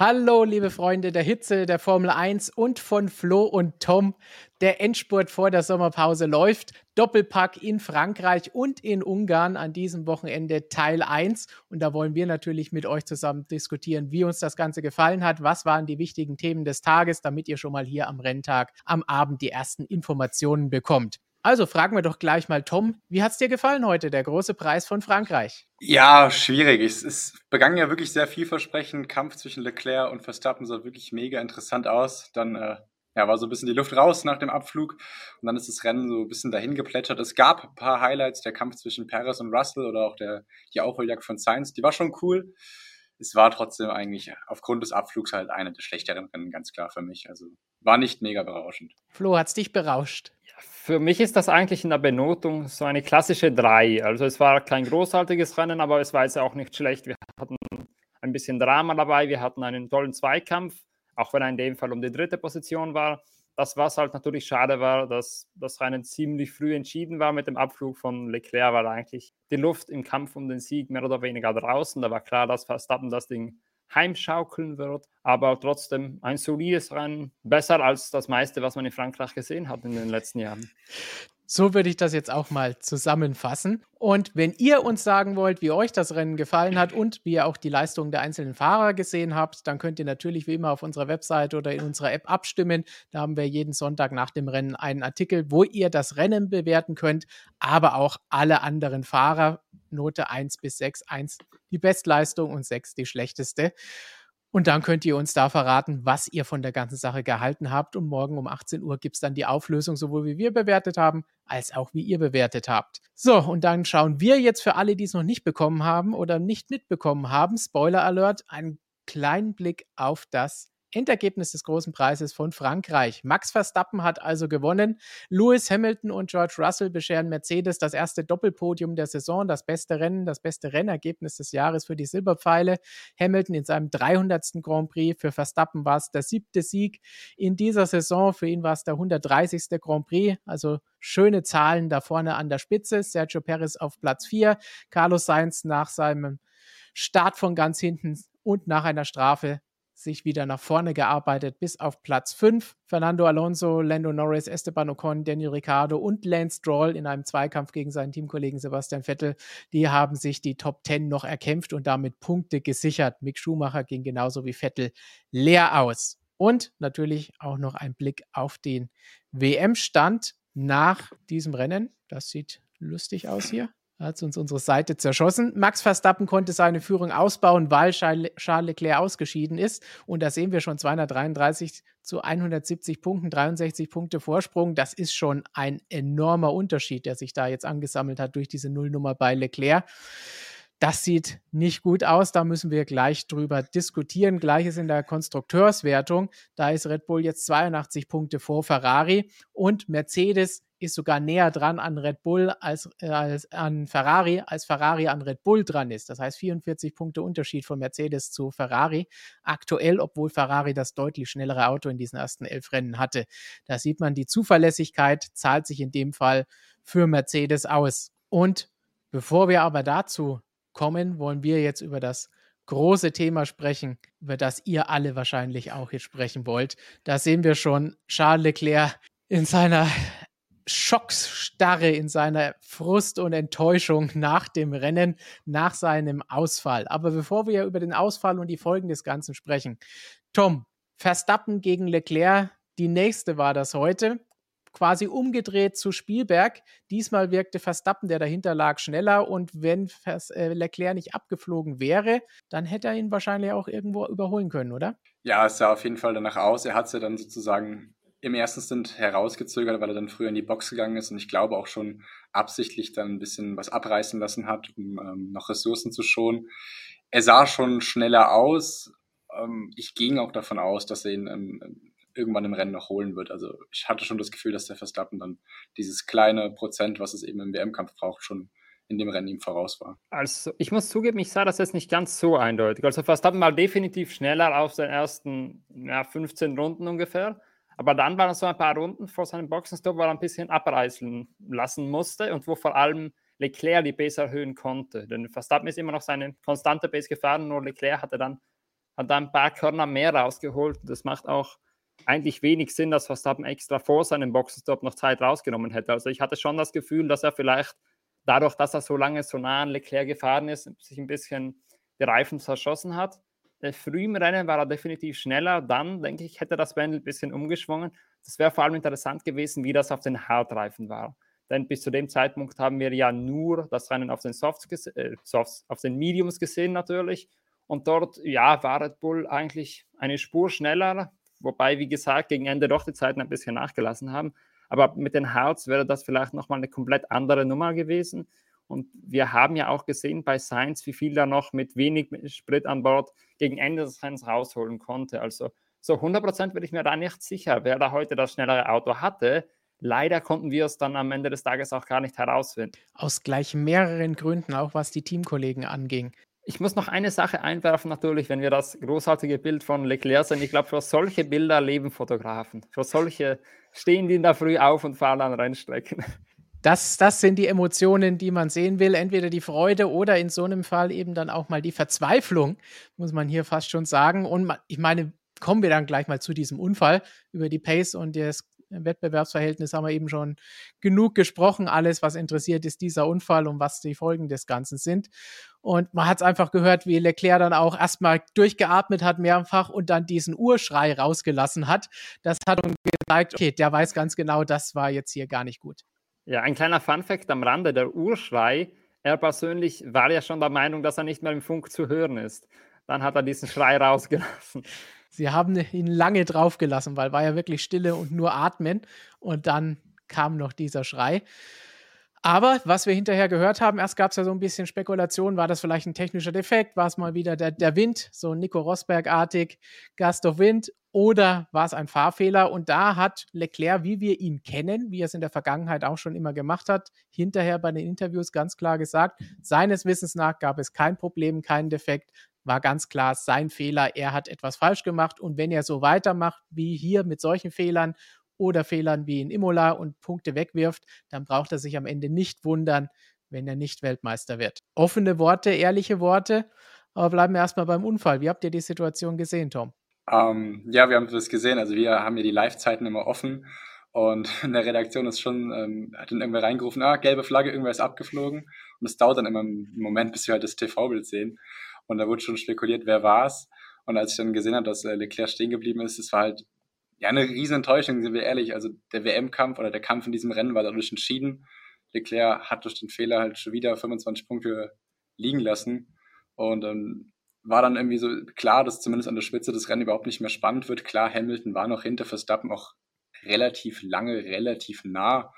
Hallo, liebe Freunde der Hitze, der Formel 1 und von Flo und Tom. Der Endspurt vor der Sommerpause läuft. Doppelpack in Frankreich und in Ungarn an diesem Wochenende Teil 1. Und da wollen wir natürlich mit euch zusammen diskutieren, wie uns das Ganze gefallen hat. Was waren die wichtigen Themen des Tages, damit ihr schon mal hier am Renntag am Abend die ersten Informationen bekommt. Also fragen wir doch gleich mal Tom, wie hat es dir gefallen heute, der große Preis von Frankreich? Ja, schwierig. Es, es begann ja wirklich sehr vielversprechend. Kampf zwischen Leclerc und Verstappen sah wirklich mega interessant aus. Dann äh, ja, war so ein bisschen die Luft raus nach dem Abflug und dann ist das Rennen so ein bisschen dahin geplätschert. Es gab ein paar Highlights, der Kampf zwischen Perez und Russell oder auch der, die Aufholjagd von Sainz, die war schon cool. Es war trotzdem eigentlich aufgrund des Abflugs halt eine der schlechteren Rennen, ganz klar für mich. Also war nicht mega berauschend. Flo, hat es dich berauscht? Für mich ist das eigentlich in der Benotung so eine klassische 3. Also es war kein großartiges Rennen, aber es war jetzt auch nicht schlecht. Wir hatten ein bisschen Drama dabei, wir hatten einen tollen Zweikampf, auch wenn er in dem Fall um die dritte Position war. Das, was halt natürlich schade war, dass das Rennen ziemlich früh entschieden war mit dem Abflug von Leclerc, war eigentlich die Luft im Kampf um den Sieg mehr oder weniger draußen. Da war klar, dass Verstappen das Ding heimschaukeln wird. Aber trotzdem ein solides Rennen, besser als das meiste, was man in Frankreich gesehen hat in den letzten Jahren. So würde ich das jetzt auch mal zusammenfassen. Und wenn ihr uns sagen wollt, wie euch das Rennen gefallen hat und wie ihr auch die Leistungen der einzelnen Fahrer gesehen habt, dann könnt ihr natürlich wie immer auf unserer Website oder in unserer App abstimmen. Da haben wir jeden Sonntag nach dem Rennen einen Artikel, wo ihr das Rennen bewerten könnt, aber auch alle anderen Fahrer. Note 1 bis 6, 1 die Bestleistung und 6 die schlechteste. Und dann könnt ihr uns da verraten, was ihr von der ganzen Sache gehalten habt. Und morgen um 18 Uhr gibt es dann die Auflösung, sowohl wie wir bewertet haben, als auch wie ihr bewertet habt. So, und dann schauen wir jetzt für alle, die es noch nicht bekommen haben oder nicht mitbekommen haben, Spoiler Alert, einen kleinen Blick auf das Endergebnis des großen Preises von Frankreich. Max Verstappen hat also gewonnen. Lewis Hamilton und George Russell bescheren Mercedes das erste Doppelpodium der Saison, das beste Rennen, das beste Rennergebnis des Jahres für die Silberpfeile. Hamilton in seinem 300. Grand Prix. Für Verstappen war es der siebte Sieg in dieser Saison. Für ihn war es der 130. Grand Prix. Also schöne Zahlen da vorne an der Spitze. Sergio Perez auf Platz 4. Carlos Sainz nach seinem Start von ganz hinten und nach einer Strafe sich wieder nach vorne gearbeitet bis auf Platz 5. Fernando Alonso, Lando Norris, Esteban Ocon, Daniel Ricciardo und Lance Stroll in einem Zweikampf gegen seinen Teamkollegen Sebastian Vettel, die haben sich die Top 10 noch erkämpft und damit Punkte gesichert. Mick Schumacher ging genauso wie Vettel leer aus. Und natürlich auch noch ein Blick auf den WM-Stand nach diesem Rennen. Das sieht lustig aus hier hat uns unsere Seite zerschossen. Max Verstappen konnte seine Führung ausbauen, weil Charles Leclerc ausgeschieden ist. Und da sehen wir schon 233 zu 170 Punkten, 63 Punkte Vorsprung. Das ist schon ein enormer Unterschied, der sich da jetzt angesammelt hat durch diese Nullnummer bei Leclerc. Das sieht nicht gut aus. Da müssen wir gleich drüber diskutieren. Gleiches in der Konstrukteurswertung. Da ist Red Bull jetzt 82 Punkte vor Ferrari und Mercedes ist sogar näher dran an Red Bull als, äh, als an Ferrari, als Ferrari an Red Bull dran ist. Das heißt 44 Punkte Unterschied von Mercedes zu Ferrari. Aktuell, obwohl Ferrari das deutlich schnellere Auto in diesen ersten elf Rennen hatte. Da sieht man, die Zuverlässigkeit zahlt sich in dem Fall für Mercedes aus. Und bevor wir aber dazu kommen, wollen wir jetzt über das große Thema sprechen, über das ihr alle wahrscheinlich auch jetzt sprechen wollt. Da sehen wir schon Charles Leclerc in seiner Schocksstarre in seiner Frust und Enttäuschung nach dem Rennen, nach seinem Ausfall. Aber bevor wir über den Ausfall und die Folgen des Ganzen sprechen, Tom, Verstappen gegen Leclerc, die nächste war das heute. Quasi umgedreht zu Spielberg. Diesmal wirkte Verstappen, der dahinter lag, schneller. Und wenn äh, Leclerc nicht abgeflogen wäre, dann hätte er ihn wahrscheinlich auch irgendwo überholen können, oder? Ja, es sah auf jeden Fall danach aus. Er hat es ja dann sozusagen im ersten Stint herausgezögert, weil er dann früher in die Box gegangen ist und ich glaube auch schon absichtlich dann ein bisschen was abreißen lassen hat, um ähm, noch Ressourcen zu schonen. Er sah schon schneller aus. Ähm, ich ging auch davon aus, dass er ihn ähm, irgendwann im Rennen noch holen wird. Also ich hatte schon das Gefühl, dass der Verstappen dann dieses kleine Prozent, was es eben im WM-Kampf braucht, schon in dem Rennen ihm voraus war. Also ich muss zugeben, ich sah das jetzt nicht ganz so eindeutig. Also Verstappen war definitiv schneller auf den ersten ja, 15 Runden ungefähr. Aber dann waren es so ein paar Runden vor seinem Boxenstopp, wo er ein bisschen abreißen lassen musste und wo vor allem Leclerc die Base erhöhen konnte. Denn Verstappen ist immer noch seine konstante Base gefahren, nur Leclerc hatte dann hat da ein paar Körner mehr rausgeholt. Das macht auch eigentlich wenig Sinn, dass Verstappen extra vor seinem Boxenstopp noch Zeit rausgenommen hätte. Also ich hatte schon das Gefühl, dass er vielleicht dadurch, dass er so lange so nah an Leclerc gefahren ist, sich ein bisschen die Reifen zerschossen hat. Äh, früh im Rennen war er definitiv schneller. Dann, denke ich, hätte das Pendel ein bisschen umgeschwungen. Das wäre vor allem interessant gewesen, wie das auf den Hartreifen war. Denn bis zu dem Zeitpunkt haben wir ja nur das Rennen auf den Softs, äh, Softs, auf den Mediums gesehen natürlich. Und dort, ja, war Red Bull eigentlich eine Spur schneller, wobei, wie gesagt, gegen Ende doch die Zeiten ein bisschen nachgelassen haben. Aber mit den Harts wäre das vielleicht nochmal eine komplett andere Nummer gewesen. Und wir haben ja auch gesehen bei Sainz, wie viel er noch mit wenig Sprit an Bord gegen Ende des Rennens rausholen konnte. Also so 100% bin ich mir da nicht sicher, wer da heute das schnellere Auto hatte. Leider konnten wir es dann am Ende des Tages auch gar nicht herausfinden. Aus gleich mehreren Gründen, auch was die Teamkollegen anging. Ich muss noch eine Sache einwerfen, natürlich, wenn wir das großartige Bild von Leclerc sehen. Ich glaube, für solche Bilder leben Fotografen. Für solche stehen die in der Früh auf und fahren an Rennstrecken. Das, das sind die Emotionen, die man sehen will. Entweder die Freude oder in so einem Fall eben dann auch mal die Verzweiflung, muss man hier fast schon sagen. Und ich meine, kommen wir dann gleich mal zu diesem Unfall. Über die Pace und das Wettbewerbsverhältnis haben wir eben schon genug gesprochen. Alles, was interessiert, ist dieser Unfall und was die Folgen des Ganzen sind. Und man hat es einfach gehört, wie Leclerc dann auch erstmal durchgeatmet hat mehrfach und dann diesen Urschrei rausgelassen hat. Das hat uns gezeigt, okay, der weiß ganz genau, das war jetzt hier gar nicht gut. Ja, ein kleiner Funfact am Rande, der Urschrei, er persönlich war ja schon der Meinung, dass er nicht mehr im Funk zu hören ist. Dann hat er diesen Schrei rausgelassen. Sie haben ihn lange draufgelassen, weil war ja wirklich Stille und nur Atmen. Und dann kam noch dieser Schrei. Aber was wir hinterher gehört haben, erst gab es ja so ein bisschen Spekulation, war das vielleicht ein technischer Defekt, war es mal wieder der, der Wind, so Nico Rosberg-artig, Gast of Wind, oder war es ein Fahrfehler? Und da hat Leclerc, wie wir ihn kennen, wie er es in der Vergangenheit auch schon immer gemacht hat, hinterher bei den Interviews ganz klar gesagt, seines Wissens nach gab es kein Problem, keinen Defekt, war ganz klar sein Fehler, er hat etwas falsch gemacht und wenn er so weitermacht wie hier mit solchen Fehlern oder Fehlern wie in Imola und Punkte wegwirft, dann braucht er sich am Ende nicht wundern, wenn er nicht Weltmeister wird. Offene Worte, ehrliche Worte, aber bleiben wir erstmal beim Unfall. Wie habt ihr die Situation gesehen, Tom? Ähm, ja, wir haben das gesehen. Also wir haben ja die Live-Zeiten immer offen und in der Redaktion ist schon, ähm, hat dann irgendwer reingerufen, ah, gelbe Flagge, irgendwer ist abgeflogen. Und es dauert dann immer einen Moment, bis wir halt das TV-Bild sehen. Und da wurde schon spekuliert, wer war es. Und als ich dann gesehen habe, dass äh, Leclerc stehen geblieben ist, es war halt ja eine riesen Enttäuschung, sind wir ehrlich. Also der WM-Kampf oder der Kampf in diesem Rennen war dadurch entschieden. Leclerc hat durch den Fehler halt schon wieder 25 Punkte liegen lassen. Und ähm, war dann irgendwie so klar, dass zumindest an der Spitze das Rennen überhaupt nicht mehr spannend wird. Klar, Hamilton war noch hinter Verstappen auch relativ lange, relativ nah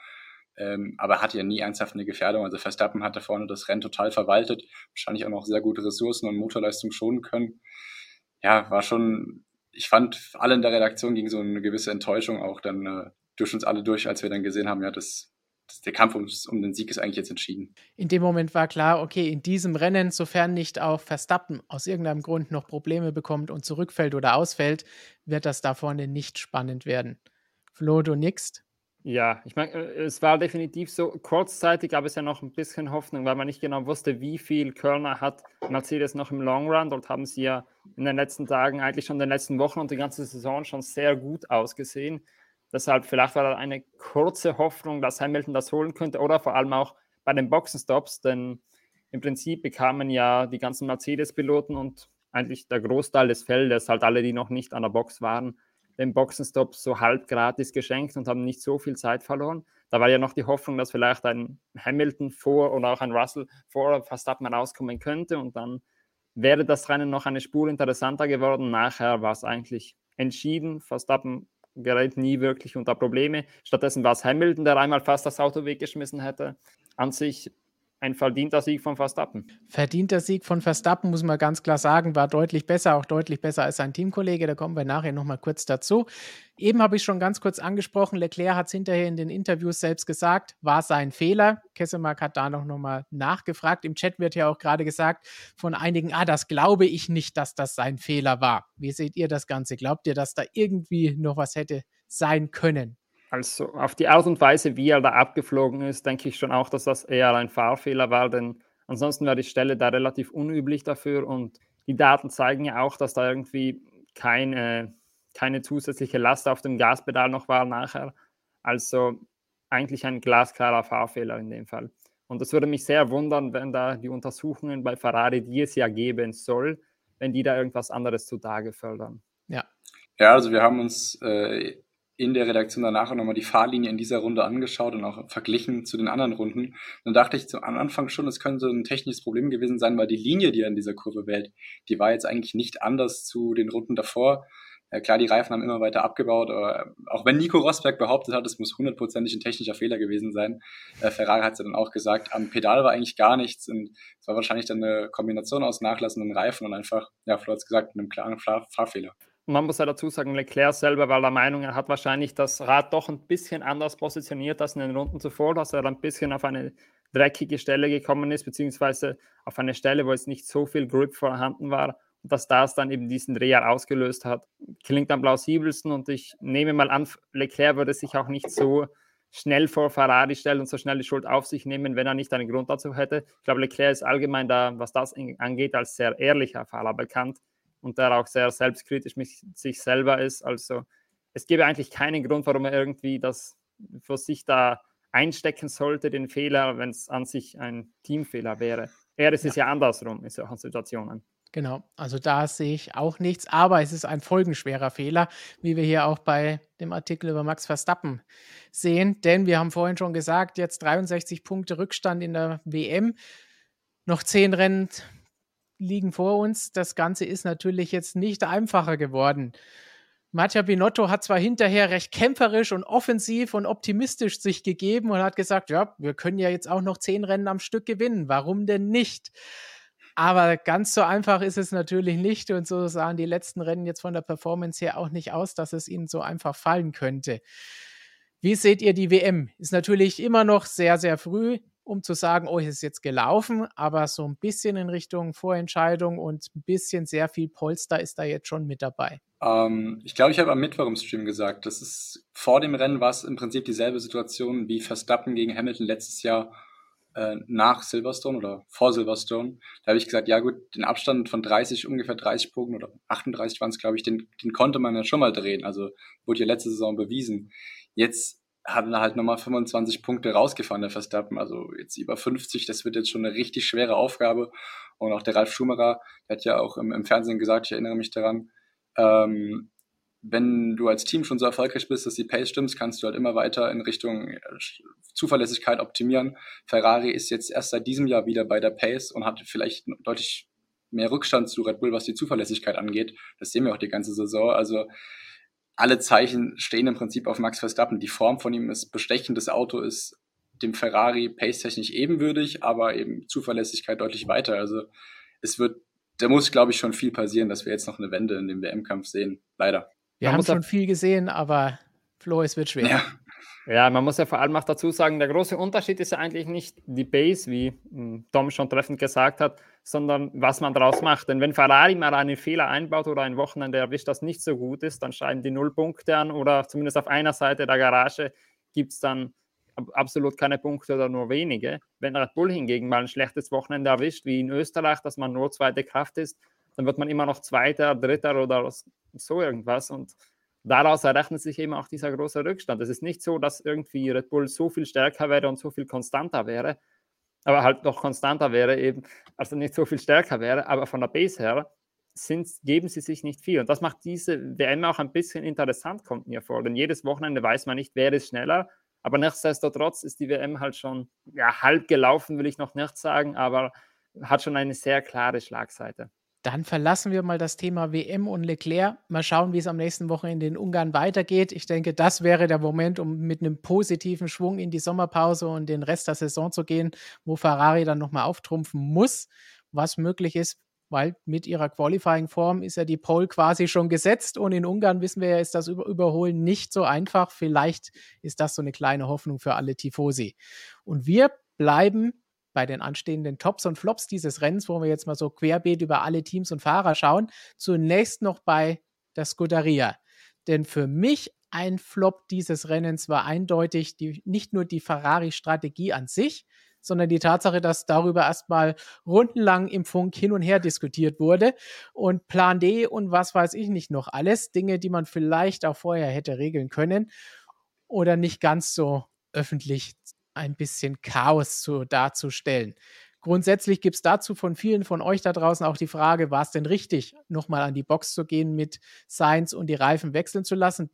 ähm, aber hatte ja nie ernsthaft eine Gefährdung. Also Verstappen hat da vorne das Rennen total verwaltet, wahrscheinlich auch noch sehr gute Ressourcen und Motorleistung schonen können. Ja, war schon, ich fand, alle in der Redaktion ging so eine gewisse Enttäuschung auch dann äh, durch uns alle durch, als wir dann gesehen haben, ja, das, der Kampf um den Sieg ist eigentlich jetzt entschieden. In dem Moment war klar, okay, in diesem Rennen, sofern nicht auch Verstappen aus irgendeinem Grund noch Probleme bekommt und zurückfällt oder ausfällt, wird das da vorne nicht spannend werden. Flo, du nix? Ja, ich meine, äh, es war definitiv so. Kurzzeitig gab es ja noch ein bisschen Hoffnung, weil man nicht genau wusste, wie viel Körner hat Mercedes noch im Long Run. Dort haben sie ja in den letzten Tagen, eigentlich schon in den letzten Wochen und die ganze Saison schon sehr gut ausgesehen. Deshalb vielleicht war da eine kurze Hoffnung, dass Hamilton das holen könnte oder vor allem auch bei den Boxenstops, denn im Prinzip bekamen ja die ganzen Mercedes-Piloten und eigentlich der Großteil des Feldes, halt alle, die noch nicht an der Box waren, den Boxenstopp so halb gratis geschenkt und haben nicht so viel Zeit verloren. Da war ja noch die Hoffnung, dass vielleicht ein Hamilton vor oder auch ein Russell vor Verstappen rauskommen könnte und dann wäre das Rennen noch eine Spur interessanter geworden. Nachher war es eigentlich entschieden. Verstappen gerät nie wirklich unter Probleme. Stattdessen war es Hamilton, der einmal fast das Auto weggeschmissen hätte. An sich ein verdienter Sieg von Verstappen. Verdienter Sieg von Verstappen, muss man ganz klar sagen, war deutlich besser, auch deutlich besser als sein Teamkollege. Da kommen wir nachher nochmal kurz dazu. Eben habe ich schon ganz kurz angesprochen, Leclerc hat es hinterher in den Interviews selbst gesagt, war sein Fehler. Kessemark hat da noch nochmal nachgefragt. Im Chat wird ja auch gerade gesagt von einigen, ah, das glaube ich nicht, dass das sein Fehler war. Wie seht ihr das Ganze? Glaubt ihr, dass da irgendwie noch was hätte sein können? Also auf die Art und Weise, wie er da abgeflogen ist, denke ich schon auch, dass das eher ein Fahrfehler war, denn ansonsten wäre die Stelle da relativ unüblich dafür und die Daten zeigen ja auch, dass da irgendwie keine, keine zusätzliche Last auf dem Gaspedal noch war nachher. Also eigentlich ein glasklarer Fahrfehler in dem Fall. Und es würde mich sehr wundern, wenn da die Untersuchungen bei Ferrari, die es ja geben soll, wenn die da irgendwas anderes zutage fördern. Ja. Ja, also wir haben uns äh, in der Redaktion danach nochmal die Fahrlinie in dieser Runde angeschaut und auch verglichen zu den anderen Runden. Dann dachte ich zu, am Anfang schon, es könnte ein technisches Problem gewesen sein, weil die Linie, die er in dieser Kurve wählt, die war jetzt eigentlich nicht anders zu den Runden davor. Ja, klar, die Reifen haben immer weiter abgebaut, aber auch wenn Nico Rosberg behauptet hat, es muss hundertprozentig ein technischer Fehler gewesen sein, äh, Ferrari hat es ja dann auch gesagt, am Pedal war eigentlich gar nichts und es war wahrscheinlich dann eine Kombination aus nachlassenden Reifen und einfach, ja, Flo hat es gesagt, einem klaren Fahr Fahrfehler. Man muss ja dazu sagen, Leclerc selber war der Meinung, er hat wahrscheinlich das Rad doch ein bisschen anders positioniert als in den Runden zuvor, dass er ein bisschen auf eine dreckige Stelle gekommen ist, beziehungsweise auf eine Stelle, wo es nicht so viel Grip vorhanden war dass das dann eben diesen Dreher ausgelöst hat. Klingt am plausibelsten und ich nehme mal an, Leclerc würde sich auch nicht so schnell vor Ferrari stellen und so schnell die Schuld auf sich nehmen, wenn er nicht einen Grund dazu hätte. Ich glaube, Leclerc ist allgemein da, was das angeht, als sehr ehrlicher Fahrer bekannt und der auch sehr selbstkritisch mit sich selber ist. Also es gäbe eigentlich keinen Grund, warum er irgendwie das für sich da einstecken sollte, den Fehler, wenn es an sich ein Teamfehler wäre. Er ist ja. es ja andersrum in solchen Situationen. Genau, also da sehe ich auch nichts, aber es ist ein folgenschwerer Fehler, wie wir hier auch bei dem Artikel über Max Verstappen sehen, denn wir haben vorhin schon gesagt, jetzt 63 Punkte Rückstand in der WM, noch zehn Rennen liegen vor uns. Das Ganze ist natürlich jetzt nicht einfacher geworden. Mattia Binotto hat zwar hinterher recht kämpferisch und offensiv und optimistisch sich gegeben und hat gesagt, ja, wir können ja jetzt auch noch zehn Rennen am Stück gewinnen. Warum denn nicht? Aber ganz so einfach ist es natürlich nicht und so sahen die letzten Rennen jetzt von der Performance her auch nicht aus, dass es ihnen so einfach fallen könnte. Wie seht ihr die WM? Ist natürlich immer noch sehr, sehr früh, um zu sagen, oh, es ist jetzt gelaufen, aber so ein bisschen in Richtung Vorentscheidung und ein bisschen sehr viel Polster ist da jetzt schon mit dabei. Ähm, ich glaube, ich habe am Mittwoch im Stream gesagt, das ist vor dem Rennen war es im Prinzip dieselbe Situation wie Verstappen gegen Hamilton letztes Jahr äh, nach Silverstone oder vor Silverstone. Da habe ich gesagt, ja gut, den Abstand von 30, ungefähr 30 Punkten oder 38 waren es, glaube ich, den, den konnte man ja schon mal drehen. Also wurde ja letzte Saison bewiesen. Jetzt hat er halt nochmal 25 Punkte rausgefahren, der Verstappen. Also jetzt über 50, das wird jetzt schon eine richtig schwere Aufgabe. Und auch der Ralf Schumacher, der hat ja auch im, im Fernsehen gesagt, ich erinnere mich daran, ähm, wenn du als Team schon so erfolgreich bist, dass die Pace stimmt, kannst du halt immer weiter in Richtung äh, Zuverlässigkeit optimieren. Ferrari ist jetzt erst seit diesem Jahr wieder bei der Pace und hat vielleicht deutlich mehr Rückstand zu Red Bull, was die Zuverlässigkeit angeht. Das sehen wir auch die ganze Saison. Also alle Zeichen stehen im Prinzip auf Max Verstappen. Die Form von ihm ist bestechend. Das Auto ist dem Ferrari pace-technisch ebenwürdig, aber eben Zuverlässigkeit deutlich weiter. Also es wird, da muss, glaube ich, schon viel passieren, dass wir jetzt noch eine Wende in dem WM-Kampf sehen. Leider. Wir man haben schon viel gesehen, aber Flo, es wird schwer. Ja. Ja. man muss ja vor allem auch dazu sagen, der große Unterschied ist ja eigentlich nicht die Base, wie hm, Tom schon treffend gesagt hat, sondern was man daraus macht. Denn wenn Ferrari mal einen Fehler einbaut oder ein Wochenende erwischt, das nicht so gut ist, dann schreiben die null Punkte an oder zumindest auf einer Seite der Garage gibt es dann absolut keine Punkte oder nur wenige. Wenn Red Bull hingegen mal ein schlechtes Wochenende erwischt, wie in Österreich, dass man nur zweite Kraft ist, dann wird man immer noch Zweiter, Dritter oder so irgendwas. Und daraus errechnet sich eben auch dieser große Rückstand. Es ist nicht so, dass irgendwie Red Bull so viel stärker wäre und so viel konstanter wäre, aber halt noch konstanter wäre eben, also nicht so viel stärker wäre, aber von der Base her sind, geben sie sich nicht viel. Und das macht diese WM auch ein bisschen interessant, kommt mir vor. Denn jedes Wochenende weiß man nicht, wer ist schneller. Aber nichtsdestotrotz ist die WM halt schon ja, halb gelaufen, will ich noch nicht sagen, aber hat schon eine sehr klare Schlagseite. Dann verlassen wir mal das Thema WM und Leclerc. Mal schauen, wie es am nächsten Wochenende in Ungarn weitergeht. Ich denke, das wäre der Moment, um mit einem positiven Schwung in die Sommerpause und den Rest der Saison zu gehen, wo Ferrari dann nochmal auftrumpfen muss, was möglich ist, weil mit ihrer Qualifying-Form ist ja die Pole quasi schon gesetzt und in Ungarn wissen wir ja, ist das Überholen nicht so einfach. Vielleicht ist das so eine kleine Hoffnung für alle Tifosi. Und wir bleiben bei den anstehenden Tops und Flops dieses Rennens, wo wir jetzt mal so querbeet über alle Teams und Fahrer schauen, zunächst noch bei der Scuderia. Denn für mich ein Flop dieses Rennens war eindeutig die, nicht nur die Ferrari-Strategie an sich, sondern die Tatsache, dass darüber erstmal rundenlang im Funk hin und her diskutiert wurde. Und Plan D und was weiß ich nicht noch alles, Dinge, die man vielleicht auch vorher hätte regeln können oder nicht ganz so öffentlich ein bisschen Chaos zu, darzustellen. Grundsätzlich gibt es dazu von vielen von euch da draußen auch die Frage, war es denn richtig, nochmal an die Box zu gehen mit Science und die Reifen wechseln zu lassen?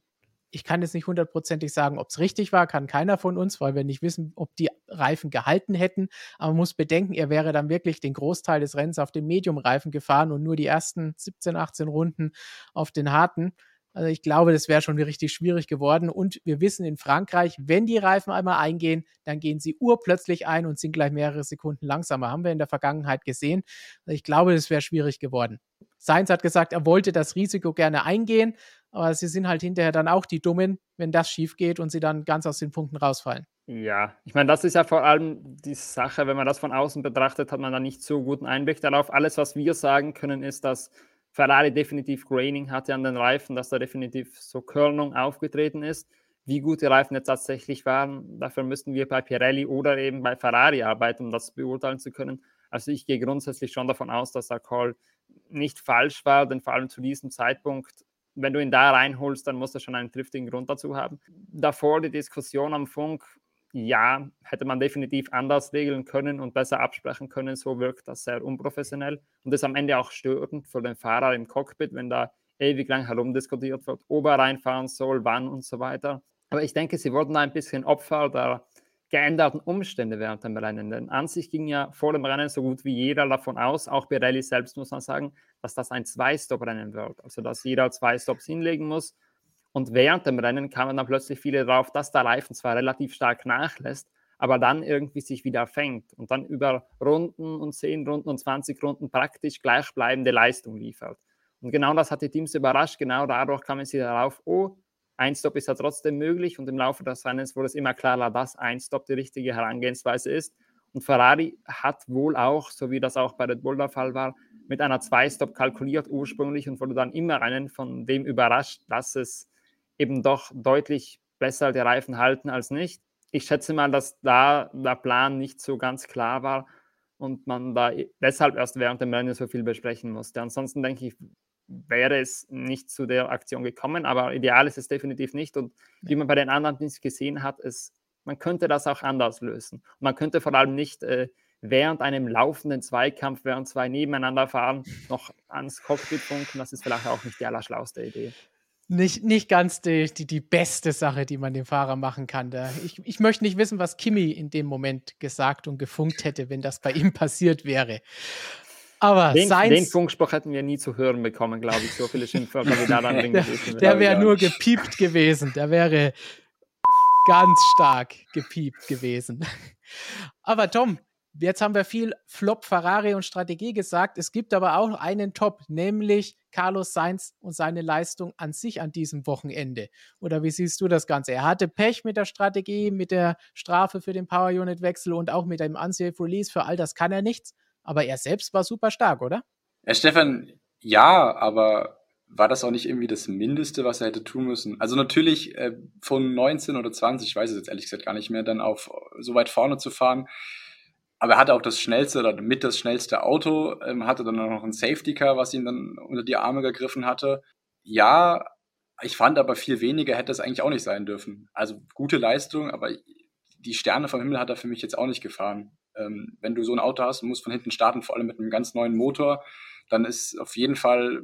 Ich kann jetzt nicht hundertprozentig sagen, ob es richtig war, kann keiner von uns, weil wir nicht wissen, ob die Reifen gehalten hätten. Aber man muss bedenken, er wäre dann wirklich den Großteil des Rennens auf dem Medium-Reifen gefahren und nur die ersten 17, 18 Runden auf den harten. Also ich glaube, das wäre schon richtig schwierig geworden. Und wir wissen in Frankreich, wenn die Reifen einmal eingehen, dann gehen sie urplötzlich ein und sind gleich mehrere Sekunden langsamer. Haben wir in der Vergangenheit gesehen. Also ich glaube, das wäre schwierig geworden. Sainz hat gesagt, er wollte das Risiko gerne eingehen, aber sie sind halt hinterher dann auch die Dummen, wenn das schief geht und sie dann ganz aus den Punkten rausfallen. Ja, ich meine, das ist ja vor allem die Sache, wenn man das von außen betrachtet, hat man da nicht so guten Einblick darauf. Alles, was wir sagen können, ist, dass Ferrari definitiv Graining hatte an den Reifen, dass da definitiv so Körnung aufgetreten ist. Wie gut die Reifen jetzt tatsächlich waren, dafür müssten wir bei Pirelli oder eben bei Ferrari arbeiten, um das beurteilen zu können. Also ich gehe grundsätzlich schon davon aus, dass der Call nicht falsch war, denn vor allem zu diesem Zeitpunkt, wenn du ihn da reinholst, dann muss er schon einen triftigen Grund dazu haben. Davor die Diskussion am Funk, ja, hätte man definitiv anders regeln können und besser absprechen können. So wirkt das sehr unprofessionell und ist am Ende auch störend für den Fahrer im Cockpit, wenn da ewig lang herumdiskutiert wird, ob er reinfahren soll, wann und so weiter. Aber ich denke, sie wurden da ein bisschen Opfer der geänderten Umstände während dem Rennen. Denn an sich ging ja vor dem Rennen so gut wie jeder davon aus, auch Pirelli selbst muss man sagen, dass das ein Zwei-Stop-Rennen wird. Also dass jeder zwei Stops hinlegen muss und während dem Rennen kamen dann plötzlich viele darauf, dass der Reifen zwar relativ stark nachlässt, aber dann irgendwie sich wieder fängt und dann über Runden und 10 Runden und 20 Runden praktisch gleichbleibende Leistung liefert. Und genau das hat die Teams überrascht. Genau dadurch kamen sie darauf, oh, ein Stop ist ja trotzdem möglich. Und im Laufe des Rennens wurde es immer klarer, dass ein Stop die richtige Herangehensweise ist. Und Ferrari hat wohl auch, so wie das auch bei Red Bull der Fall war, mit einer Zwei-Stop kalkuliert ursprünglich und wurde dann immer einen von dem überrascht, dass es eben doch deutlich besser die Reifen halten als nicht. Ich schätze mal, dass da der Plan nicht so ganz klar war und man da deshalb erst während dem Rennen so viel besprechen musste. Ansonsten denke ich, wäre es nicht zu der Aktion gekommen, aber ideal ist es definitiv nicht. Und wie man bei den anderen nicht gesehen hat, ist, man könnte das auch anders lösen. Und man könnte vor allem nicht äh, während einem laufenden Zweikampf, während zwei nebeneinander fahren, noch ans Cockpit funken. Das ist vielleicht auch nicht die allerschlauste Idee nicht, nicht ganz die, die, die beste Sache, die man dem Fahrer machen kann. Da. Ich, ich möchte nicht wissen, was Kimi in dem Moment gesagt und gefunkt hätte, wenn das bei ihm passiert wäre. Aber den, den Funkspruch hätten wir nie zu hören bekommen, glaube ich. So viele Schimpfwörter, wie da gewesen wären. Der wäre nur gepiept gewesen. Der wäre ganz stark gepiept gewesen. Aber Tom, Jetzt haben wir viel Flop, Ferrari und Strategie gesagt. Es gibt aber auch einen Top, nämlich Carlos Sainz und seine Leistung an sich an diesem Wochenende. Oder wie siehst du das Ganze? Er hatte Pech mit der Strategie, mit der Strafe für den Power Unit Wechsel und auch mit dem Unsafe Release. Für all das kann er nichts. Aber er selbst war super stark, oder? Ja, Stefan, ja, aber war das auch nicht irgendwie das Mindeste, was er hätte tun müssen? Also natürlich äh, von 19 oder 20, ich weiß es jetzt ehrlich gesagt gar nicht mehr, dann auf so weit vorne zu fahren aber er hatte auch das schnellste oder mit das schnellste Auto, ähm, hatte dann noch ein Safety Car, was ihn dann unter die Arme gegriffen hatte. Ja, ich fand aber viel weniger hätte es eigentlich auch nicht sein dürfen. Also gute Leistung, aber die Sterne vom Himmel hat er für mich jetzt auch nicht gefahren. Ähm, wenn du so ein Auto hast und musst von hinten starten, vor allem mit einem ganz neuen Motor, dann ist auf jeden Fall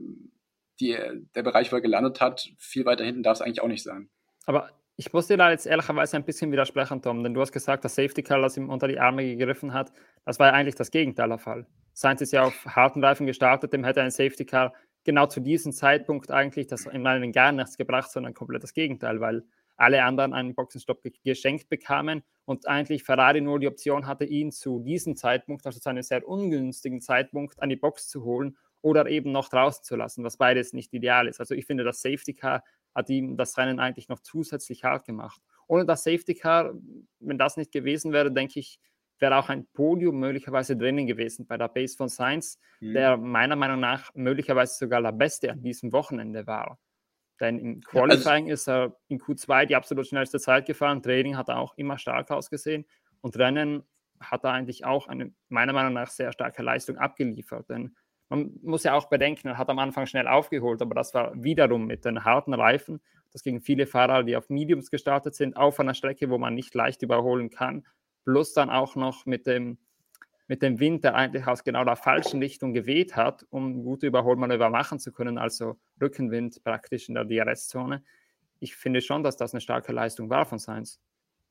die, der Bereich, wo er gelandet hat, viel weiter hinten darf es eigentlich auch nicht sein. Aber ich muss dir da jetzt ehrlicherweise ein bisschen widersprechen, Tom, denn du hast gesagt, dass Safety Car, das ihm unter die Arme gegriffen hat, das war ja eigentlich das Gegenteil der Fall. Sainz ist ja auf harten Reifen gestartet, dem hätte ein Safety Car genau zu diesem Zeitpunkt eigentlich das in meinen gar nichts gebracht, sondern komplett das Gegenteil, weil alle anderen einen Boxenstopp geschenkt bekamen und eigentlich Ferrari nur die Option hatte, ihn zu diesem Zeitpunkt, also zu einem sehr ungünstigen Zeitpunkt, an die Box zu holen oder eben noch draußen zu lassen, was beides nicht ideal ist. Also ich finde, das Safety Car hat ihm das Rennen eigentlich noch zusätzlich hart gemacht. Ohne das Safety Car, wenn das nicht gewesen wäre, denke ich, wäre auch ein Podium möglicherweise drinnen gewesen bei der Base von Sainz, mhm. der meiner Meinung nach möglicherweise sogar der Beste an diesem Wochenende war. Denn im Qualifying ja, also ist er in Q2 die absolut schnellste Zeit gefahren, Training hat er auch immer stark ausgesehen und Rennen hat er eigentlich auch eine meiner Meinung nach sehr starke Leistung abgeliefert. Denn man muss ja auch bedenken, er hat am Anfang schnell aufgeholt, aber das war wiederum mit den harten Reifen. Das gegen viele Fahrer, die auf Mediums gestartet sind, auf einer Strecke, wo man nicht leicht überholen kann. Plus dann auch noch mit dem, mit dem Wind, der eigentlich aus genau der falschen Richtung geweht hat, um gute Überholmanöver machen zu können, also Rückenwind praktisch in der DRS-Zone. Ich finde schon, dass das eine starke Leistung war von Sainz.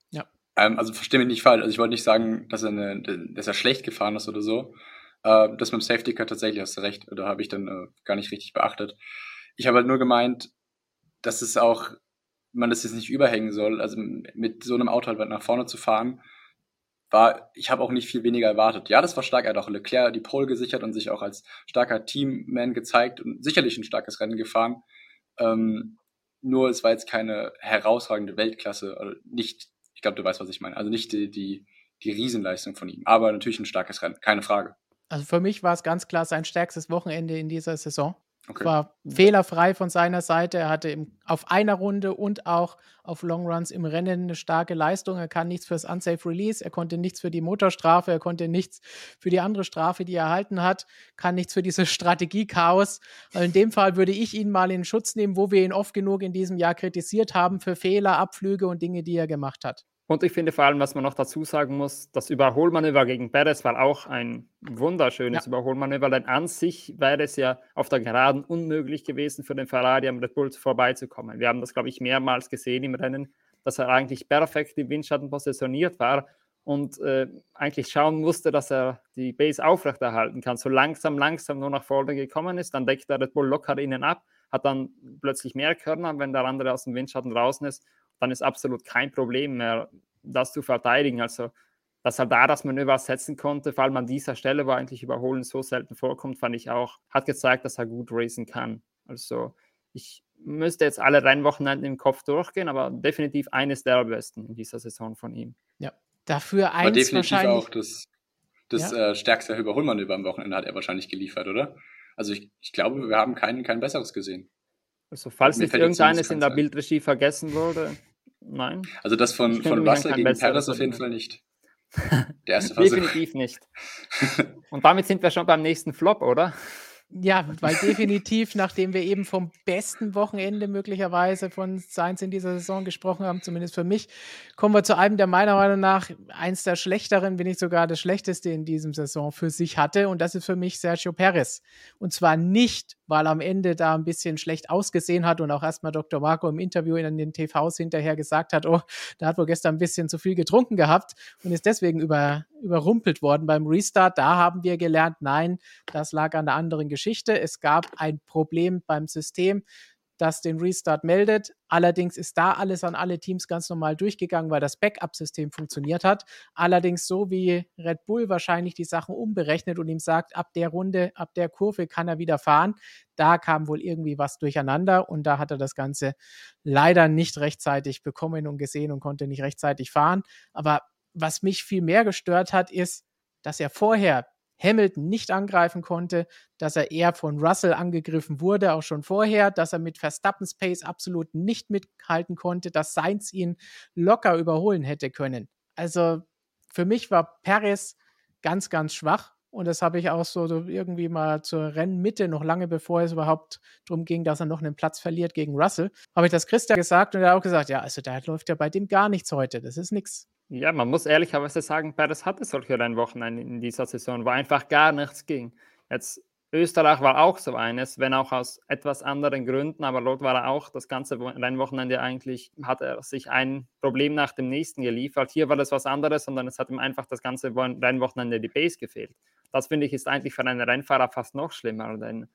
Ja. Ähm, also verstehe mich nicht falsch. Also ich wollte nicht sagen, dass er, eine, dass er schlecht gefahren ist oder so. Äh, das mit dem Safety Car tatsächlich hast du recht, da habe ich dann äh, gar nicht richtig beachtet. Ich habe halt nur gemeint, dass es auch, man das jetzt nicht überhängen soll, also mit so einem Auto halt nach vorne zu fahren, war, ich habe auch nicht viel weniger erwartet. Ja, das war stark, er hat auch Leclerc die Pole gesichert und sich auch als starker Teamman gezeigt und sicherlich ein starkes Rennen gefahren. Ähm, nur es war jetzt keine herausragende Weltklasse, also nicht, ich glaube, du weißt, was ich meine, also nicht die, die, die Riesenleistung von ihm, aber natürlich ein starkes Rennen, keine Frage. Also für mich war es ganz klar sein stärkstes Wochenende in dieser Saison. Okay. War fehlerfrei von seiner Seite. Er hatte im, auf einer Runde und auch auf Longruns im Rennen eine starke Leistung. Er kann nichts fürs Unsafe Release, er konnte nichts für die Motorstrafe, er konnte nichts für die andere Strafe, die er erhalten hat, kann nichts für dieses Strategiechaos. Also in dem Fall würde ich ihn mal in Schutz nehmen, wo wir ihn oft genug in diesem Jahr kritisiert haben für Fehler, Abflüge und Dinge, die er gemacht hat. Und ich finde vor allem, was man noch dazu sagen muss, das Überholmanöver gegen Perez war auch ein wunderschönes ja. Überholmanöver, denn an sich wäre es ja auf der Geraden unmöglich gewesen für den Ferrari am Red Bull vorbeizukommen. Wir haben das, glaube ich, mehrmals gesehen im Rennen, dass er eigentlich perfekt im Windschatten positioniert war und äh, eigentlich schauen musste, dass er die Base aufrechterhalten kann. So langsam, langsam nur nach vorne gekommen ist, dann deckt der Red Bull locker innen ab, hat dann plötzlich mehr Körner, wenn der andere aus dem Windschatten draußen ist dann ist absolut kein Problem mehr, das zu verteidigen. Also, dass er da das Manöver setzen konnte, vor allem an dieser Stelle, wo eigentlich Überholen so selten vorkommt, fand ich auch, hat gezeigt, dass er gut racen kann. Also, ich müsste jetzt alle Rennwochenenden im Kopf durchgehen, aber definitiv eines der besten in dieser Saison von ihm. Ja, dafür eins aber definitiv wahrscheinlich. auch das, das ja. äh, stärkste Überholmanöver am Wochenende hat er wahrscheinlich geliefert, oder? Also ich, ich glaube, wir haben kein, kein besseres gesehen. Also falls nicht irgendeines in der Bildregie vergessen wurde, Nein. Also das von, von Russell gegen Paris auf jeden Fall nicht. Der erste Versuch. Definitiv nicht. Und damit sind wir schon beim nächsten Flop, oder? Ja, weil definitiv, nachdem wir eben vom besten Wochenende möglicherweise von Sainz in dieser Saison gesprochen haben, zumindest für mich, kommen wir zu einem, der meiner Meinung nach eins der schlechteren, wenn nicht sogar das schlechteste in diesem Saison für sich hatte. Und das ist für mich Sergio Perez. Und zwar nicht, weil am Ende da ein bisschen schlecht ausgesehen hat und auch erstmal Dr. Marco im Interview in den TVs hinterher gesagt hat, oh, da hat wohl gestern ein bisschen zu viel getrunken gehabt und ist deswegen über, überrumpelt worden beim Restart. Da haben wir gelernt, nein, das lag an der anderen Geschichte. Es gab ein Problem beim System das den Restart meldet. Allerdings ist da alles an alle Teams ganz normal durchgegangen, weil das Backup-System funktioniert hat. Allerdings so wie Red Bull wahrscheinlich die Sachen umberechnet und ihm sagt, ab der Runde, ab der Kurve kann er wieder fahren. Da kam wohl irgendwie was durcheinander und da hat er das Ganze leider nicht rechtzeitig bekommen und gesehen und konnte nicht rechtzeitig fahren. Aber was mich viel mehr gestört hat, ist, dass er vorher Hamilton nicht angreifen konnte, dass er eher von Russell angegriffen wurde, auch schon vorher, dass er mit Verstappens Pace absolut nicht mithalten konnte, dass Sainz ihn locker überholen hätte können. Also für mich war Perez ganz, ganz schwach. Und das habe ich auch so, irgendwie mal zur Rennmitte, noch lange bevor es überhaupt darum ging, dass er noch einen Platz verliert gegen Russell, habe ich das Christa gesagt und er hat auch gesagt, ja, also da läuft ja bei dem gar nichts heute. Das ist nichts. Ja, man muss ehrlicherweise sagen, Perez hatte solche Rennwochenende in dieser Saison, wo einfach gar nichts ging. Jetzt Österreich war auch so eines, wenn auch aus etwas anderen Gründen, aber dort war er auch das ganze Rennwochenende eigentlich, hat er sich ein Problem nach dem nächsten geliefert. Hier war das was anderes, sondern es hat ihm einfach das ganze Rennwochenende die Base gefehlt. Das finde ich ist eigentlich für einen Rennfahrer fast noch schlimmer, denn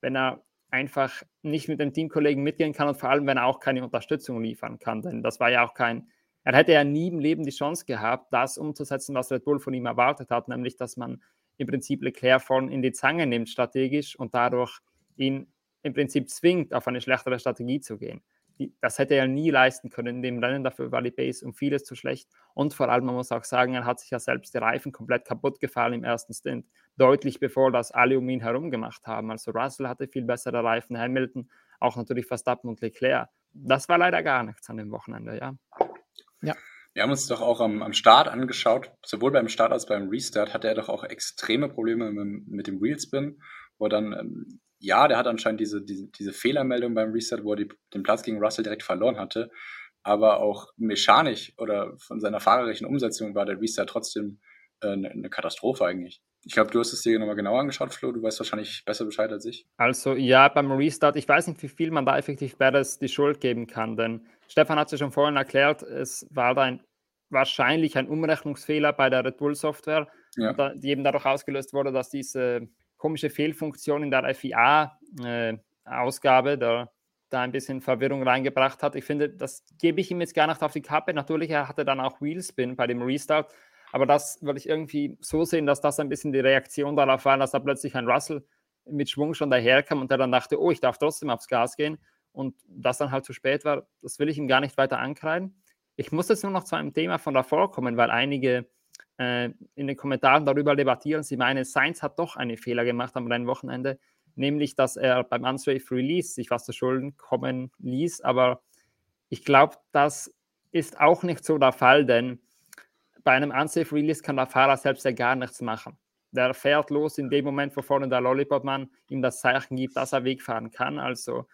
wenn er einfach nicht mit dem Teamkollegen mitgehen kann und vor allem, wenn er auch keine Unterstützung liefern kann, denn das war ja auch kein er hätte ja nie im Leben die Chance gehabt, das umzusetzen, was Red Bull von ihm erwartet hat, nämlich dass man im Prinzip Leclerc vorn in die Zange nimmt strategisch und dadurch ihn im Prinzip zwingt, auf eine schlechtere Strategie zu gehen. Das hätte er nie leisten können in dem Rennen, dafür war die Base um vieles zu schlecht. Und vor allem, man muss auch sagen, er hat sich ja selbst die Reifen komplett kaputt gefahren im ersten Stint, deutlich bevor das alle um ihn herum gemacht haben. Also Russell hatte viel bessere Reifen, Hamilton, auch natürlich Verstappen und Leclerc. Das war leider gar nichts an dem Wochenende, ja. Ja. Wir haben uns doch auch am, am Start angeschaut, sowohl beim Start als beim Restart hatte er doch auch extreme Probleme mit, mit dem Wheelspin, wo dann, ähm, ja, der hat anscheinend diese, diese, diese Fehlermeldung beim Restart, wo er die, den Platz gegen Russell direkt verloren hatte, aber auch mechanisch oder von seiner fahrerischen Umsetzung war der Restart trotzdem äh, eine, eine Katastrophe eigentlich. Ich glaube, du hast es dir nochmal genauer angeschaut, Flo. Du weißt wahrscheinlich besser Bescheid als ich. Also ja, beim Restart, ich weiß nicht, wie viel man da effektiv Perez die Schuld geben kann, denn Stefan hat es ja schon vorhin erklärt, es war da ein, wahrscheinlich ein Umrechnungsfehler bei der Red Bull Software, ja. da, die eben dadurch ausgelöst wurde, dass diese komische Fehlfunktion in der FIA-Ausgabe äh, da, da ein bisschen Verwirrung reingebracht hat. Ich finde, das gebe ich ihm jetzt gar nicht auf die Kappe. Natürlich, er hatte dann auch Wheelspin bei dem Restart, aber das würde ich irgendwie so sehen, dass das ein bisschen die Reaktion darauf war, dass da plötzlich ein Russell mit Schwung schon daherkam und der dann dachte, oh, ich darf trotzdem aufs Gas gehen und das dann halt zu spät war, das will ich ihm gar nicht weiter ankreiden. Ich muss jetzt nur noch zu einem Thema von davor kommen, weil einige äh, in den Kommentaren darüber debattieren. Sie meinen, Sainz hat doch einen Fehler gemacht am Rennwochenende, nämlich, dass er beim Unsafe Release sich was zu Schulden kommen ließ. Aber ich glaube, das ist auch nicht so der Fall, denn bei einem Unsafe Release kann der Fahrer selbst ja gar nichts machen. Der fährt los in dem Moment, wo vorne der Lollipop-Mann ihm das Zeichen gibt, dass er wegfahren kann. Also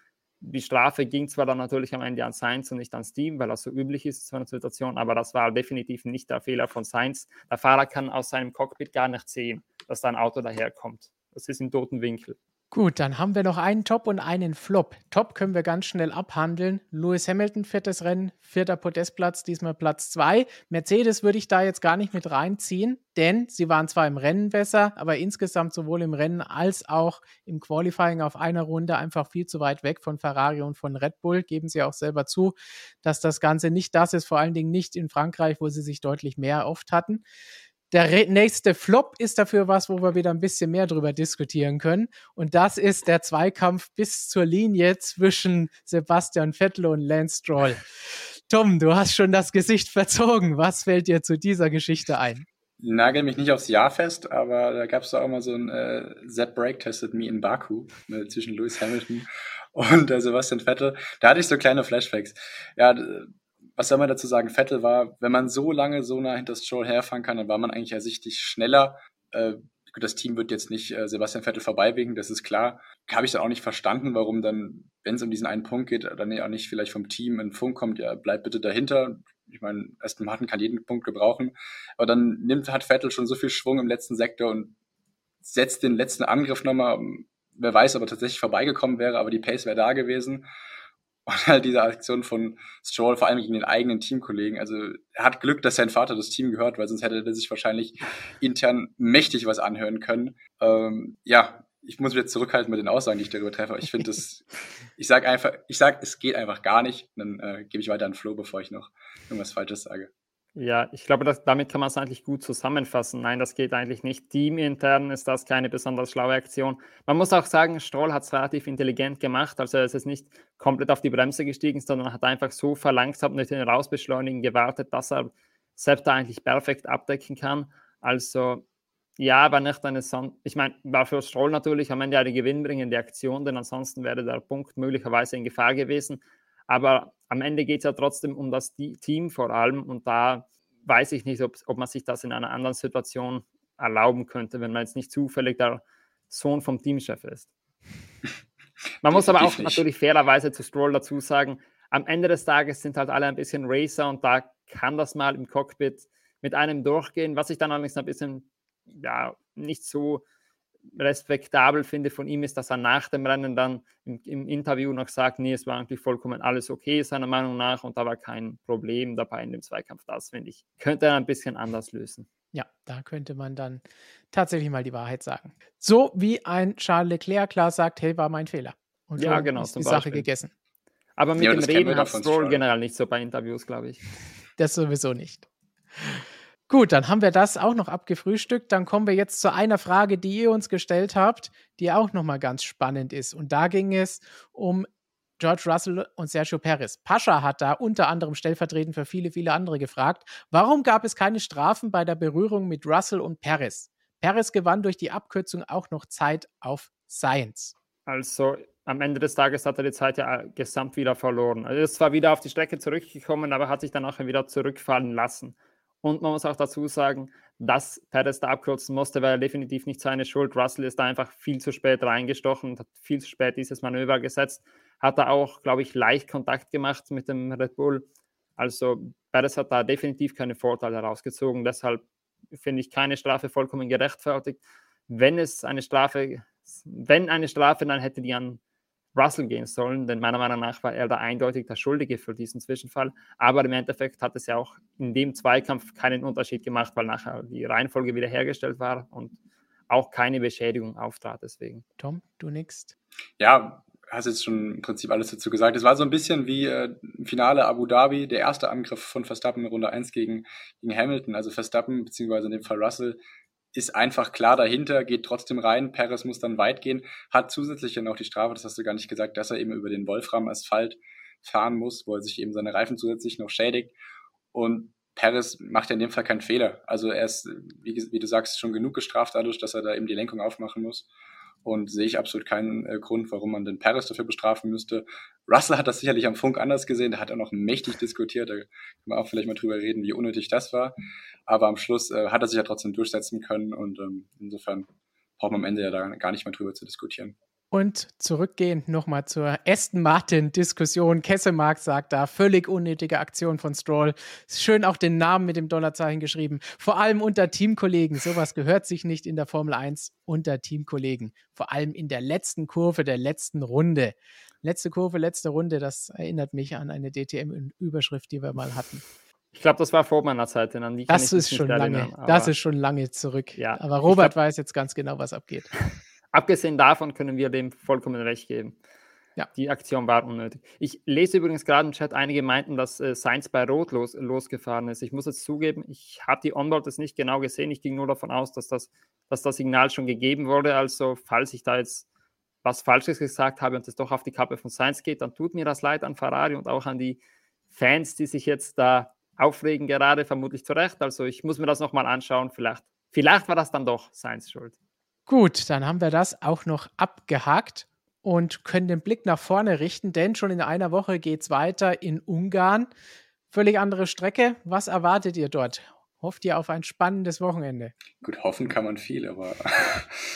die Strafe ging zwar dann natürlich am Ende an Sainz und nicht an Steam, weil das so üblich ist in so einer Situation, aber das war definitiv nicht der Fehler von Sainz. Der Fahrer kann aus seinem Cockpit gar nicht sehen, dass da ein Auto daherkommt. Das ist im toten Winkel. Gut, dann haben wir noch einen Top und einen Flop. Top können wir ganz schnell abhandeln. Lewis Hamilton, viertes Rennen, vierter Podestplatz, diesmal Platz zwei. Mercedes würde ich da jetzt gar nicht mit reinziehen, denn sie waren zwar im Rennen besser, aber insgesamt sowohl im Rennen als auch im Qualifying auf einer Runde einfach viel zu weit weg von Ferrari und von Red Bull. Geben sie auch selber zu, dass das Ganze nicht das ist, vor allen Dingen nicht in Frankreich, wo sie sich deutlich mehr oft hatten. Der nächste Flop ist dafür was, wo wir wieder ein bisschen mehr drüber diskutieren können. Und das ist der Zweikampf bis zur Linie zwischen Sebastian Vettel und Lance Stroll. Tom, du hast schon das Gesicht verzogen. Was fällt dir zu dieser Geschichte ein? Nagel mich nicht aufs Jahr fest, aber da gab es auch mal so ein äh, Zap Break Tested Me in Baku ne, zwischen Lewis Hamilton und äh, Sebastian Vettel. Da hatte ich so kleine Flashbacks. Ja, was soll man dazu sagen? Vettel war, wenn man so lange so nah hinter Stroll herfahren kann, dann war man eigentlich ersichtlich schneller. Äh, das Team wird jetzt nicht äh, Sebastian Vettel vorbeiwinken, das ist klar. Habe ich dann auch nicht verstanden, warum dann, wenn es um diesen einen Punkt geht, dann auch nicht vielleicht vom Team ein Funk kommt, ja, bleib bitte dahinter. Ich meine, Aston Martin kann jeden Punkt gebrauchen. Aber dann nimmt, hat Vettel schon so viel Schwung im letzten Sektor und setzt den letzten Angriff nochmal. Wer weiß, ob er tatsächlich vorbeigekommen wäre, aber die Pace wäre da gewesen. Und halt diese Aktion von Stroll, vor allem gegen den eigenen Teamkollegen. Also er hat Glück, dass sein Vater das Team gehört, weil sonst hätte er sich wahrscheinlich intern mächtig was anhören können. Ähm, ja, ich muss mich jetzt zurückhalten mit den Aussagen, die ich darüber treffe. Ich finde das, ich sage einfach, ich sage, es geht einfach gar nicht. Dann äh, gebe ich weiter an Flo, bevor ich noch irgendwas Falsches sage. Ja, ich glaube, dass, damit kann man es eigentlich gut zusammenfassen. Nein, das geht eigentlich nicht. Teamintern ist das keine besonders schlaue Aktion. Man muss auch sagen, Stroll hat es relativ intelligent gemacht. Also er ist jetzt nicht komplett auf die Bremse gestiegen, sondern hat einfach so verlangsamt mit den Rausbeschleunigen gewartet, dass er selbst da eigentlich perfekt abdecken kann. Also ja, war nicht eine Son ich meine, war für Stroll natürlich am Ende eine gewinnbringende Aktion, denn ansonsten wäre der Punkt möglicherweise in Gefahr gewesen. Aber am Ende geht es ja trotzdem um das Team vor allem und da weiß ich nicht, ob, ob man sich das in einer anderen Situation erlauben könnte, wenn man jetzt nicht zufällig der Sohn vom Teamchef ist. Man muss aber auch natürlich fairerweise zu Stroll dazu sagen, am Ende des Tages sind halt alle ein bisschen Racer und da kann das mal im Cockpit mit einem durchgehen, was ich dann allerdings ein bisschen ja, nicht so respektabel finde von ihm ist, dass er nach dem Rennen dann im, im, Interview noch sagt, nee, es war eigentlich vollkommen alles okay, seiner Meinung nach, und da war kein Problem dabei in dem Zweikampf. Das finde ich, könnte er ein bisschen anders lösen. Ja, da könnte man dann tatsächlich mal die Wahrheit sagen. So wie ein Charles Leclerc klar sagt, hey, war mein Fehler. Und ja, genau, ist die Sache gegessen. Aber mit ja, dem Reden hat Stroll generell nicht so bei Interviews, glaube ich. Das sowieso nicht. Gut, dann haben wir das auch noch abgefrühstückt. Dann kommen wir jetzt zu einer Frage, die ihr uns gestellt habt, die auch nochmal ganz spannend ist. Und da ging es um George Russell und Sergio Perez. Pascha hat da unter anderem stellvertretend für viele, viele andere gefragt, warum gab es keine Strafen bei der Berührung mit Russell und Perez? Perez gewann durch die Abkürzung auch noch Zeit auf Science. Also, am Ende des Tages hat er die Zeit ja gesamt wieder verloren. Also er ist zwar wieder auf die Strecke zurückgekommen, aber hat sich dann auch wieder zurückfallen lassen. Und man muss auch dazu sagen, dass Perez da abkürzen musste, war definitiv nicht seine Schuld. Russell ist da einfach viel zu spät reingestochen hat viel zu spät dieses Manöver gesetzt. Hat da auch, glaube ich, leicht Kontakt gemacht mit dem Red Bull. Also Perez hat da definitiv keine Vorteile herausgezogen. Deshalb finde ich keine Strafe vollkommen gerechtfertigt. Wenn es eine Strafe, wenn eine Strafe, dann hätte die an Russell gehen sollen, denn meiner Meinung nach war er da eindeutig der Schuldige für diesen Zwischenfall. Aber im Endeffekt hat es ja auch in dem Zweikampf keinen Unterschied gemacht, weil nachher die Reihenfolge wiederhergestellt war und auch keine Beschädigung auftrat deswegen. Tom, du nix? Ja, hast jetzt schon im Prinzip alles dazu gesagt. Es war so ein bisschen wie äh, im Finale Abu Dhabi, der erste Angriff von Verstappen in Runde 1 gegen, gegen Hamilton. Also Verstappen, beziehungsweise in dem Fall Russell, ist einfach klar dahinter, geht trotzdem rein. Perez muss dann weit gehen, hat zusätzlich ja noch die Strafe, das hast du gar nicht gesagt, dass er eben über den Wolfram-Asphalt fahren muss, wo er sich eben seine Reifen zusätzlich noch schädigt. Und Perez macht ja in dem Fall keinen Fehler. Also er ist, wie, wie, du sagst, schon genug gestraft dadurch, dass er da eben die Lenkung aufmachen muss. Und sehe ich absolut keinen äh, Grund, warum man den Perez dafür bestrafen müsste. Russell hat das sicherlich am Funk anders gesehen. Der hat auch noch mächtig diskutiert. Da können wir auch vielleicht mal drüber reden, wie unnötig das war. Aber am Schluss äh, hat er sich ja trotzdem durchsetzen können. Und ähm, insofern braucht man am Ende ja da gar nicht mehr drüber zu diskutieren. Und zurückgehend nochmal zur Aston Martin-Diskussion. Kessemark sagt da, völlig unnötige Aktion von Stroll. Schön auch den Namen mit dem Dollarzeichen geschrieben. Vor allem unter Teamkollegen. Sowas gehört sich nicht in der Formel 1 unter Teamkollegen. Vor allem in der letzten Kurve der letzten Runde. Letzte Kurve, letzte Runde, das erinnert mich an eine DTM-Überschrift, die wir mal hatten. Ich glaube, das war vor meiner Zeit. An die das ist schon lange. Erinnern, das ist schon lange zurück. Ja, aber Robert glaub, weiß jetzt ganz genau, was abgeht. Abgesehen davon können wir dem vollkommen recht geben. Ja. Die Aktion war unnötig. Ich lese übrigens gerade im Chat, einige meinten, dass äh, Sainz bei Rot los, losgefahren ist. Ich muss jetzt zugeben, ich habe die Onboard jetzt nicht genau gesehen. Ich ging nur davon aus, dass das, dass das Signal schon gegeben wurde. Also, falls ich da jetzt was Falsches gesagt habe und es doch auf die Kappe von Sainz geht, dann tut mir das leid an Ferrari und auch an die Fans, die sich jetzt da aufregen, gerade vermutlich zu Recht. Also, ich muss mir das nochmal anschauen. Vielleicht, vielleicht war das dann doch Sainz schuld. Gut, dann haben wir das auch noch abgehakt und können den Blick nach vorne richten, denn schon in einer Woche geht es weiter in Ungarn. Völlig andere Strecke. Was erwartet ihr dort? Hofft ihr auf ein spannendes Wochenende? Gut, hoffen kann man viel, aber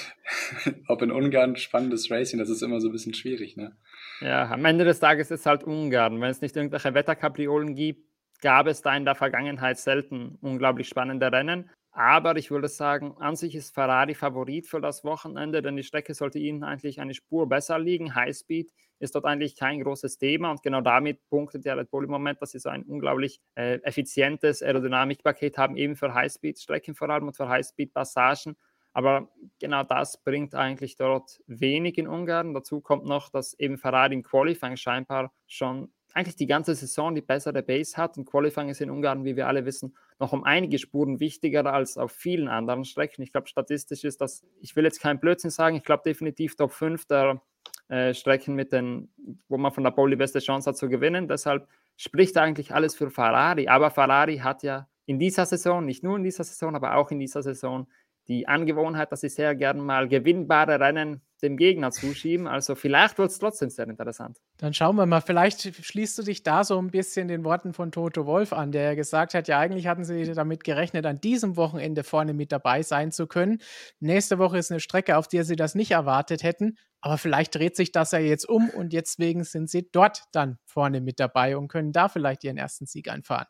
ob in Ungarn spannendes Racing, das ist immer so ein bisschen schwierig, ne? Ja, am Ende des Tages ist es halt Ungarn. Wenn es nicht irgendwelche Wetterkapriolen gibt, gab es da in der Vergangenheit selten unglaublich spannende Rennen. Aber ich würde sagen, an sich ist Ferrari Favorit für das Wochenende, denn die Strecke sollte ihnen eigentlich eine Spur besser liegen. Highspeed ist dort eigentlich kein großes Thema und genau damit punktet der Red Bull im Moment, dass sie so ein unglaublich äh, effizientes Aerodynamikpaket haben, eben für Highspeed-Strecken vor allem und für Highspeed-Passagen. Aber genau das bringt eigentlich dort wenig in Ungarn. Dazu kommt noch, dass eben Ferrari im Qualifying scheinbar schon eigentlich die ganze Saison die bessere Base hat. Und Qualifying ist in Ungarn, wie wir alle wissen, noch um einige Spuren wichtiger als auf vielen anderen Strecken. Ich glaube, statistisch ist das, ich will jetzt keinen Blödsinn sagen, ich glaube definitiv Top 5 der äh, Strecken, mit den, wo man von der Pole die beste Chance hat zu gewinnen. Deshalb spricht eigentlich alles für Ferrari. Aber Ferrari hat ja in dieser Saison, nicht nur in dieser Saison, aber auch in dieser Saison die Angewohnheit, dass sie sehr gern mal gewinnbare Rennen dem Gegner zuschieben. Also vielleicht wird es trotzdem sehr interessant. Dann schauen wir mal, vielleicht schließt du dich da so ein bisschen den Worten von Toto Wolf an, der ja gesagt hat, ja eigentlich hatten sie damit gerechnet, an diesem Wochenende vorne mit dabei sein zu können. Nächste Woche ist eine Strecke, auf der sie das nicht erwartet hätten. Aber vielleicht dreht sich das ja jetzt um und deswegen sind sie dort dann vorne mit dabei und können da vielleicht ihren ersten Sieg einfahren.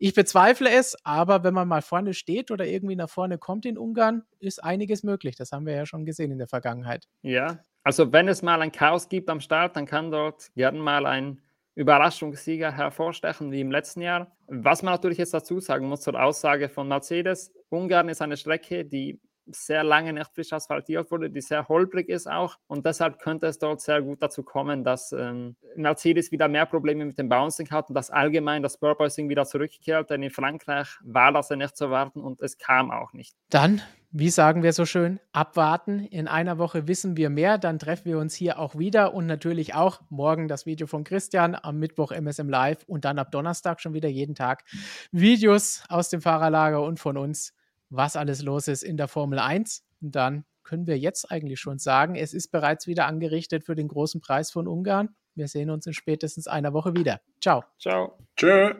Ich bezweifle es, aber wenn man mal vorne steht oder irgendwie nach vorne kommt in Ungarn, ist einiges möglich. Das haben wir ja schon gesehen in der Vergangenheit. Ja, also wenn es mal ein Chaos gibt am Start, dann kann dort gerne mal ein Überraschungssieger hervorstechen wie im letzten Jahr. Was man natürlich jetzt dazu sagen muss zur Aussage von Mercedes, Ungarn ist eine Strecke, die sehr lange nicht frisch asphaltiert wurde, die sehr holprig ist auch. Und deshalb könnte es dort sehr gut dazu kommen, dass ähm, Mercedes wieder mehr Probleme mit dem Bouncing hat und dass allgemein das Purposing wieder zurückkehrt. Denn in Frankreich war das ja nicht zu warten und es kam auch nicht. Dann wie sagen wir so schön, abwarten. In einer Woche wissen wir mehr, dann treffen wir uns hier auch wieder und natürlich auch morgen das Video von Christian, am Mittwoch MSM Live und dann ab Donnerstag schon wieder jeden Tag Videos aus dem Fahrerlager und von uns was alles los ist in der Formel 1. Und dann können wir jetzt eigentlich schon sagen, es ist bereits wieder angerichtet für den großen Preis von Ungarn. Wir sehen uns in spätestens einer Woche wieder. Ciao. Ciao. Tschö.